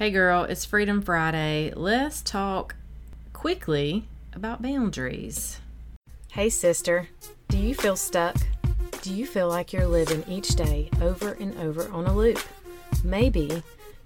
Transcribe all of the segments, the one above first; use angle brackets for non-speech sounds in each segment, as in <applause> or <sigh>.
Hey girl, it's Freedom Friday. Let's talk quickly about boundaries. Hey sister, do you feel stuck? Do you feel like you're living each day over and over on a loop? Maybe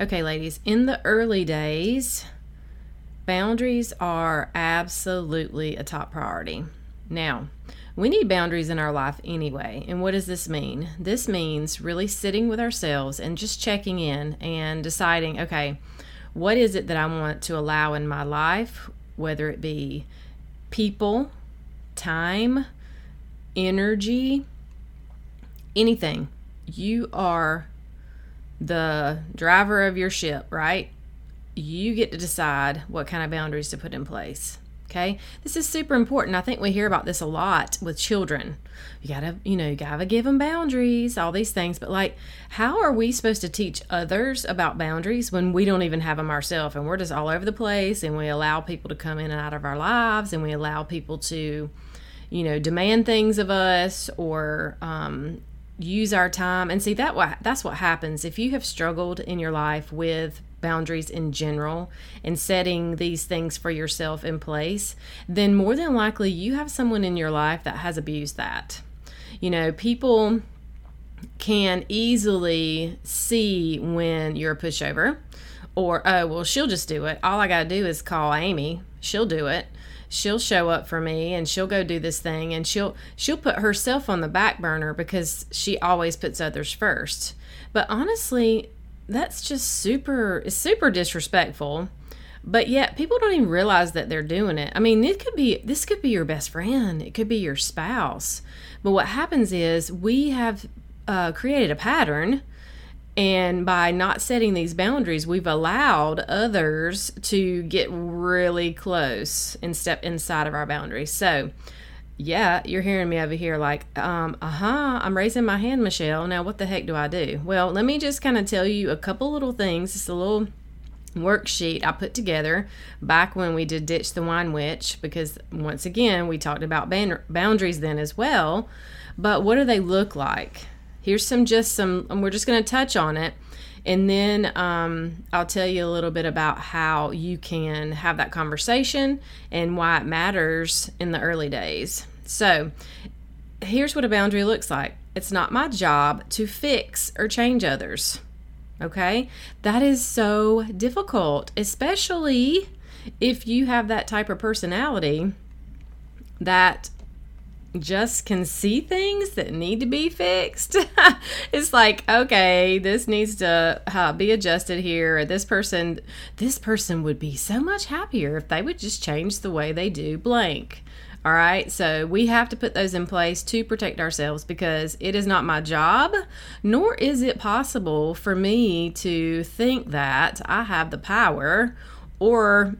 Okay, ladies, in the early days, boundaries are absolutely a top priority. Now, we need boundaries in our life anyway. And what does this mean? This means really sitting with ourselves and just checking in and deciding, okay, what is it that I want to allow in my life, whether it be people, time, energy, anything. You are the driver of your ship, right? You get to decide what kind of boundaries to put in place. Okay, this is super important. I think we hear about this a lot with children. You gotta, you know, you gotta give them boundaries, all these things. But like, how are we supposed to teach others about boundaries when we don't even have them ourselves and we're just all over the place and we allow people to come in and out of our lives and we allow people to, you know, demand things of us or um, use our time. And see that what that's what happens. If you have struggled in your life with boundaries in general and setting these things for yourself in place then more than likely you have someone in your life that has abused that. You know people can easily see when you're a pushover or oh well she'll just do it. All i got to do is call amy. She'll do it she'll show up for me and she'll go do this thing and she'll she'll put herself on the back burner because she always puts others first. But honestly that's just super it's super disrespectful. But yet people don't even realize that they're doing it. I mean it could be this could be your best friend. It could be your spouse. But what happens is we have uh, created a pattern and by not setting these boundaries, we've allowed others to get really close and step inside of our boundaries. So, yeah, you're hearing me over here like, um, uh huh, I'm raising my hand, Michelle. Now, what the heck do I do? Well, let me just kind of tell you a couple little things. It's a little worksheet I put together back when we did Ditch the Wine Witch, because once again, we talked about boundaries then as well. But what do they look like? Here's some just some and we're just going to touch on it. And then um, i'll tell you a little bit about how you can have that conversation and why it matters in the early days. So here's what a boundary looks like. It's not my job to fix or change others okay? That is so difficult especially if you have that type of personality that just can see things that need to be fixed. <laughs> it's like, okay, this needs to uh, be adjusted here. This person, this person would be so much happier if they would just change the way they do blank. All right, so we have to put those in place to protect ourselves because it is not my job, nor is it possible for me to think that I have the power or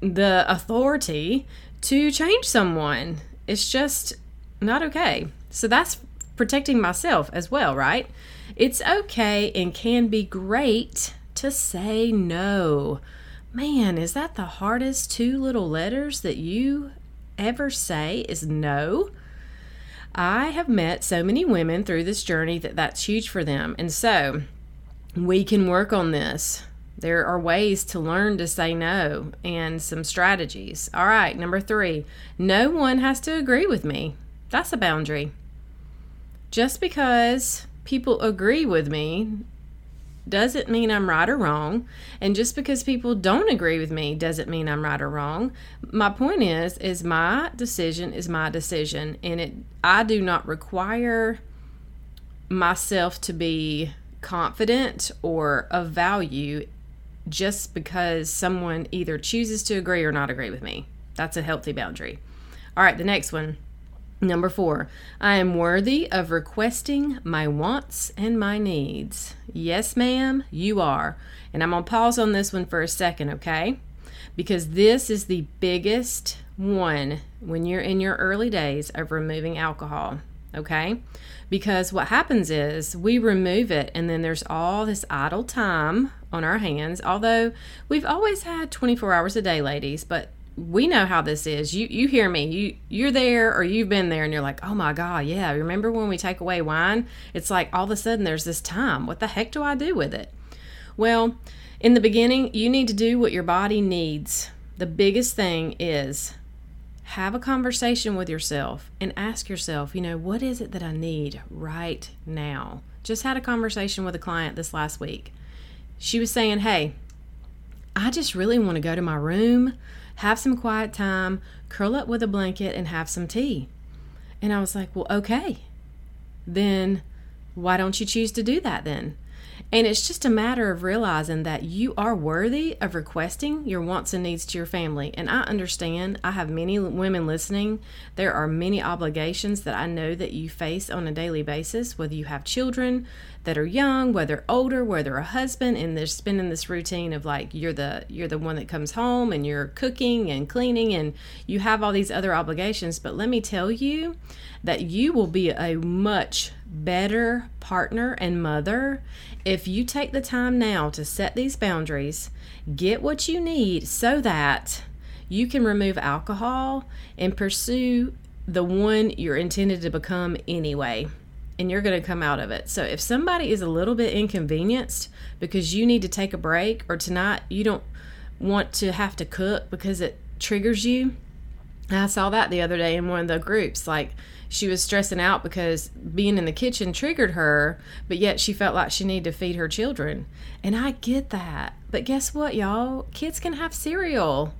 the authority to change someone. It's just not okay. So that's protecting myself as well, right? It's okay and can be great to say no. Man, is that the hardest two little letters that you ever say is no? I have met so many women through this journey that that's huge for them. And so we can work on this. There are ways to learn to say no and some strategies. All right, number three, no one has to agree with me. That's a boundary. Just because people agree with me doesn't mean I'm right or wrong. And just because people don't agree with me doesn't mean I'm right or wrong. My point is is my decision is my decision and it I do not require myself to be confident or of value just because someone either chooses to agree or not agree with me. That's a healthy boundary. All right, the next one. Number four, I am worthy of requesting my wants and my needs. Yes, ma'am, you are. And I'm going to pause on this one for a second, okay? Because this is the biggest one when you're in your early days of removing alcohol, okay? Because what happens is we remove it and then there's all this idle time on our hands. Although we've always had 24 hours a day, ladies, but we know how this is. You you hear me. You you're there or you've been there and you're like, "Oh my god, yeah, remember when we take away wine? It's like all of a sudden there's this time. What the heck do I do with it?" Well, in the beginning, you need to do what your body needs. The biggest thing is have a conversation with yourself and ask yourself, you know, what is it that I need right now? Just had a conversation with a client this last week. She was saying, "Hey, I just really want to go to my room." Have some quiet time, curl up with a blanket, and have some tea. And I was like, well, okay. Then why don't you choose to do that then? And it's just a matter of realizing that you are worthy of requesting your wants and needs to your family. And I understand, I have many women listening. There are many obligations that I know that you face on a daily basis, whether you have children, that are young, whether older, whether a husband, and they're spending this routine of like you're the you're the one that comes home and you're cooking and cleaning and you have all these other obligations. But let me tell you that you will be a much better partner and mother if you take the time now to set these boundaries, get what you need so that you can remove alcohol and pursue the one you're intended to become anyway and you're going to come out of it. So if somebody is a little bit inconvenienced because you need to take a break or tonight you don't want to have to cook because it triggers you. I saw that the other day in one of the groups like she was stressing out because being in the kitchen triggered her, but yet she felt like she needed to feed her children. And I get that. But guess what, y'all? Kids can have cereal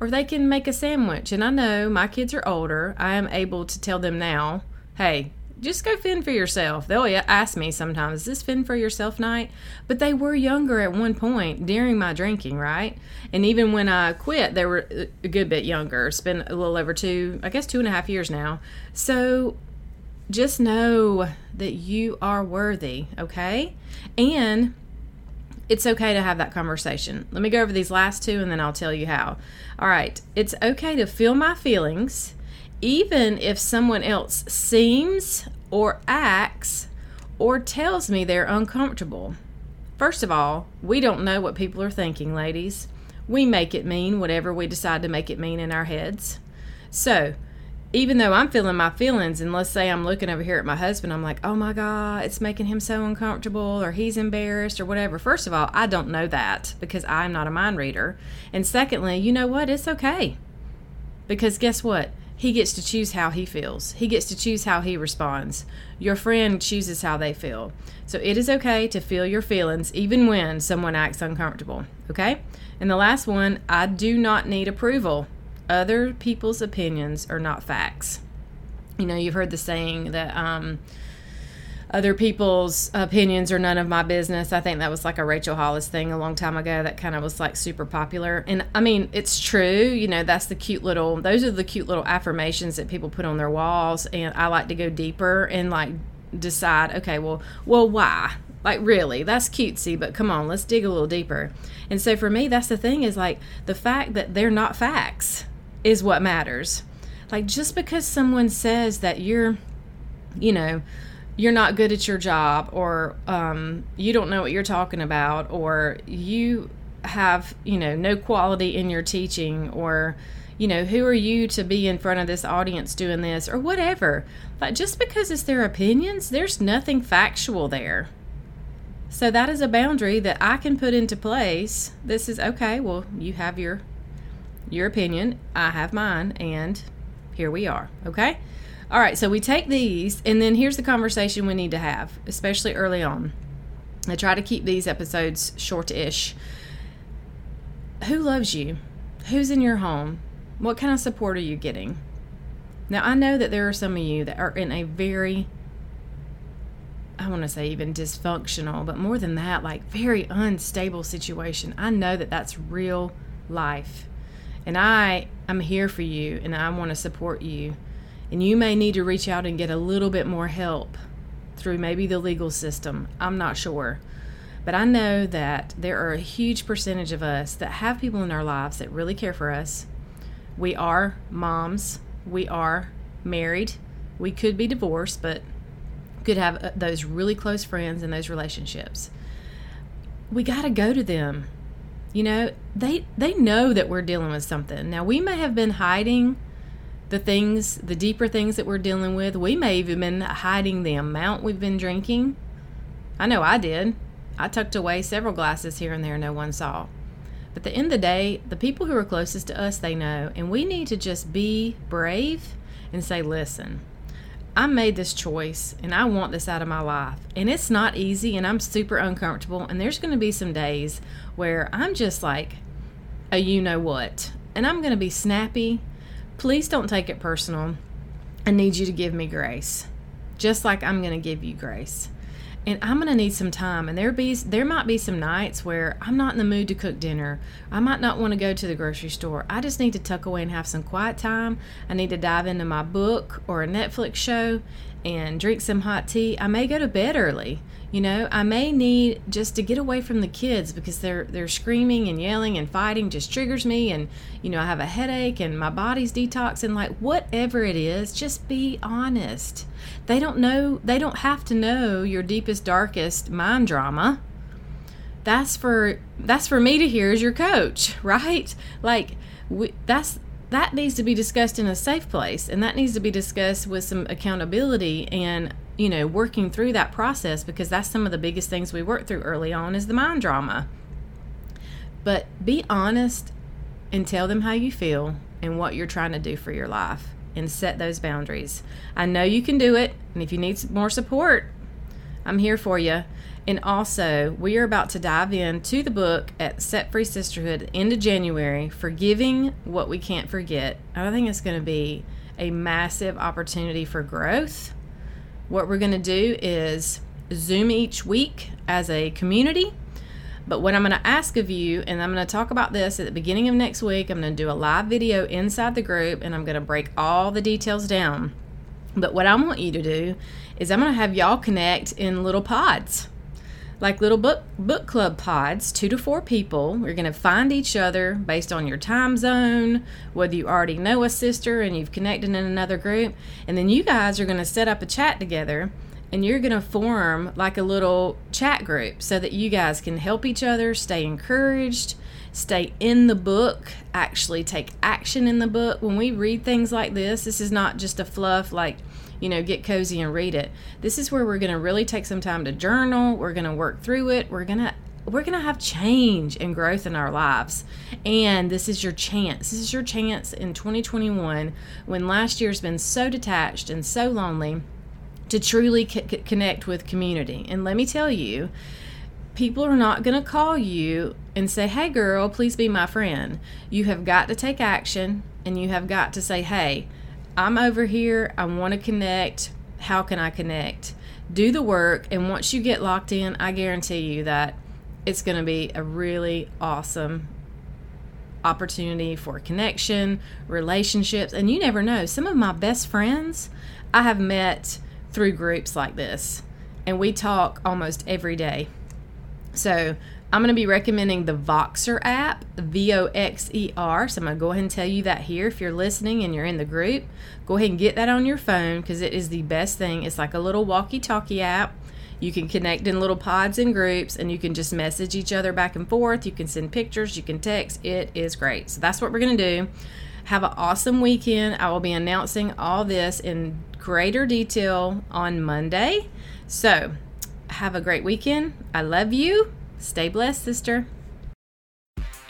or they can make a sandwich. And I know my kids are older. I am able to tell them now, hey, just go fend for yourself. They'll ask me sometimes, is this fend for yourself night? But they were younger at one point during my drinking, right? And even when I quit, they were a good bit younger. It's been a little over two, I guess two and a half years now. So just know that you are worthy, okay? And it's okay to have that conversation. Let me go over these last two and then I'll tell you how. All right, it's okay to feel my feelings even if someone else seems or acts or tells me they're uncomfortable. First of all, we don't know what people are thinking, ladies. We make it mean whatever we decide to make it mean in our heads. So, even though I'm feeling my feelings, and let's say I'm looking over here at my husband, I'm like, oh my God, it's making him so uncomfortable, or he's embarrassed, or whatever. First of all, I don't know that because I'm not a mind reader. And secondly, you know what? It's okay. Because guess what? He gets to choose how he feels. He gets to choose how he responds. Your friend chooses how they feel. So it is okay to feel your feelings even when someone acts uncomfortable. Okay? And the last one I do not need approval. Other people's opinions are not facts. You know, you've heard the saying that, um, other people's opinions are none of my business. I think that was like a Rachel Hollis thing a long time ago that kind of was like super popular. And I mean, it's true, you know, that's the cute little, those are the cute little affirmations that people put on their walls. And I like to go deeper and like decide, okay, well, well, why? Like, really, that's cutesy, but come on, let's dig a little deeper. And so for me, that's the thing is like the fact that they're not facts is what matters. Like, just because someone says that you're, you know, you're not good at your job or um, you don't know what you're talking about or you have you know no quality in your teaching or you know who are you to be in front of this audience doing this or whatever. But just because it's their opinions there's nothing factual there. So that is a boundary that i can put into place. This is okay well you have your your opinion i have mine and here we are okay all right, so we take these, and then here's the conversation we need to have, especially early on. I try to keep these episodes short ish. Who loves you? Who's in your home? What kind of support are you getting? Now, I know that there are some of you that are in a very, I want to say even dysfunctional, but more than that, like very unstable situation. I know that that's real life. And I am here for you and I want to support you. And you may need to reach out and get a little bit more help through maybe the legal system. I'm not sure. But I know that there are a huge percentage of us that have people in our lives that really care for us. We are moms, we are married, we could be divorced, but could have uh, those really close friends and those relationships. We got to go to them. You know, they they know that we're dealing with something. Now, we may have been hiding the things, the deeper things that we're dealing with. We may have been hiding the amount we've been drinking. I know I did. I tucked away several glasses here and there no one saw. But at the end of the day, the people who are closest to us, they know. And we need to just be brave and say, listen, I made this choice and I want this out of my life. And it's not easy and I'm super uncomfortable. And there's going to be some days where I'm just like a you know what. And I'm going to be snappy Please don't take it personal. I need you to give me grace, just like I'm going to give you grace. And I'm going to need some time. And there be there might be some nights where I'm not in the mood to cook dinner. I might not want to go to the grocery store. I just need to tuck away and have some quiet time. I need to dive into my book or a Netflix show and drink some hot tea. I may go to bed early you know, I may need just to get away from the kids because they're they're screaming and yelling and fighting just triggers me and you know, I have a headache and my body's detoxing like whatever it is, just be honest. They don't know they don't have to know your deepest darkest mind drama. That's for that's for me to hear as your coach, <laughs> right? Like we, that's that needs to be discussed in a safe place and that needs to be discussed with some accountability and you know, working through that process because that's some of the biggest things we work through early on is the mind drama. But be honest and tell them how you feel and what you're trying to do for your life and set those boundaries. I know you can do it, and if you need more support, I'm here for you. And also, we are about to dive into the book at Set Free Sisterhood into January, Forgiving What We Can't Forget. I think it's going to be a massive opportunity for growth what we're going to do is Zoom each week as a community. But what I'm going to ask of you, and I'm going to talk about this at the beginning of next week, I'm going to do a live video inside the group and I'm going to break all the details down. But what I want you to do is I'm going to have y'all connect in little pods like little book book club pods, two to four people. We're going to find each other based on your time zone, whether you already know a sister and you've connected in another group, and then you guys are going to set up a chat together and you're going to form like a little chat group so that you guys can help each other, stay encouraged, stay in the book, actually take action in the book. When we read things like this, this is not just a fluff like you know, get cozy and read it. This is where we're going to really take some time to journal. We're going to work through it. We're going to we're going to have change and growth in our lives. And this is your chance. This is your chance in 2021 when last year's been so detached and so lonely to truly c- connect with community. And let me tell you, people are not going to call you and say, Hey, girl, please be my friend. You have got to take action and you have got to say, Hey, I'm over here. I want to connect. How can I connect? Do the work. And once you get locked in, I guarantee you that it's going to be a really awesome opportunity for connection, relationships. And you never know. Some of my best friends I have met through groups like this. And we talk almost every day. So I'm going to be recommending the Voxer app, V O X E R. So I'm going to go ahead and tell you that here. If you're listening and you're in the group, go ahead and get that on your phone because it is the best thing. It's like a little walkie talkie app. You can connect in little pods and groups and you can just message each other back and forth. You can send pictures, you can text. It is great. So that's what we're going to do. Have an awesome weekend. I will be announcing all this in greater detail on Monday. So have a great weekend. I love you Stay blessed, sister.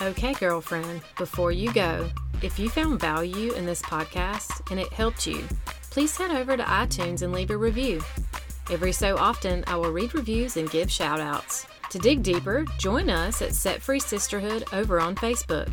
Okay, girlfriend, before you go, if you found value in this podcast and it helped you, please head over to iTunes and leave a review. Every so often, I will read reviews and give shout outs. To dig deeper, join us at Set Free Sisterhood over on Facebook.